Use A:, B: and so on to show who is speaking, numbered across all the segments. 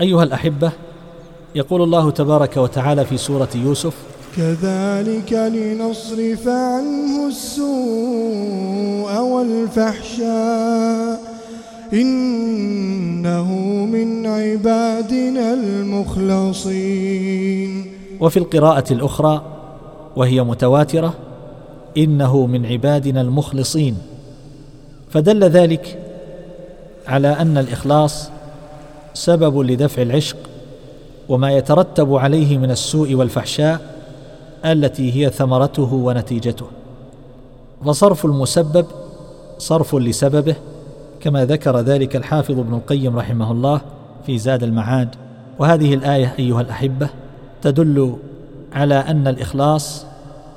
A: أيها الأحبة يقول الله تبارك وتعالى في سورة يوسف
B: كذلك لنصرف عنه السوء والفحشاء إنه من عبادنا المخلصين.
A: وفي القراءة الأخرى وهي متواترة إنه من عبادنا المخلصين. فدل ذلك على أن الإخلاص سبب لدفع العشق وما يترتب عليه من السوء والفحشاء التي هي ثمرته ونتيجته. فصرف المسبب صرف لسببه كما ذكر ذلك الحافظ ابن القيم رحمه الله في زاد المعاد. وهذه الآية أيها الأحبة تدل على أن الإخلاص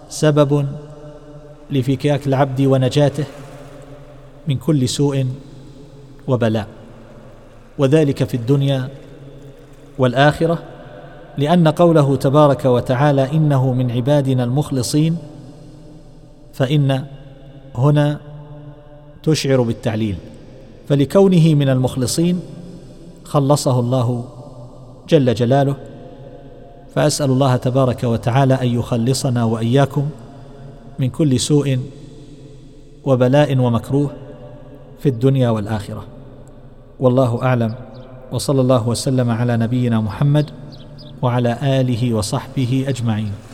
A: سبب لفكاك العبد ونجاته من كل سوء وبلاء. وذلك في الدنيا والآخرة لأن قوله تبارك وتعالى إنه من عبادنا المخلصين فإن هنا تشعر بالتعليل. فلكونه من المخلصين خلصه الله جل جلاله. فأسأل الله تبارك وتعالى أن يخلصنا وإياكم من كل سوء وبلاء ومكروه في الدنيا والآخرة. والله أعلم. وصلى الله وسلم على نبينا محمد وعلى آله وصحبه أجمعين.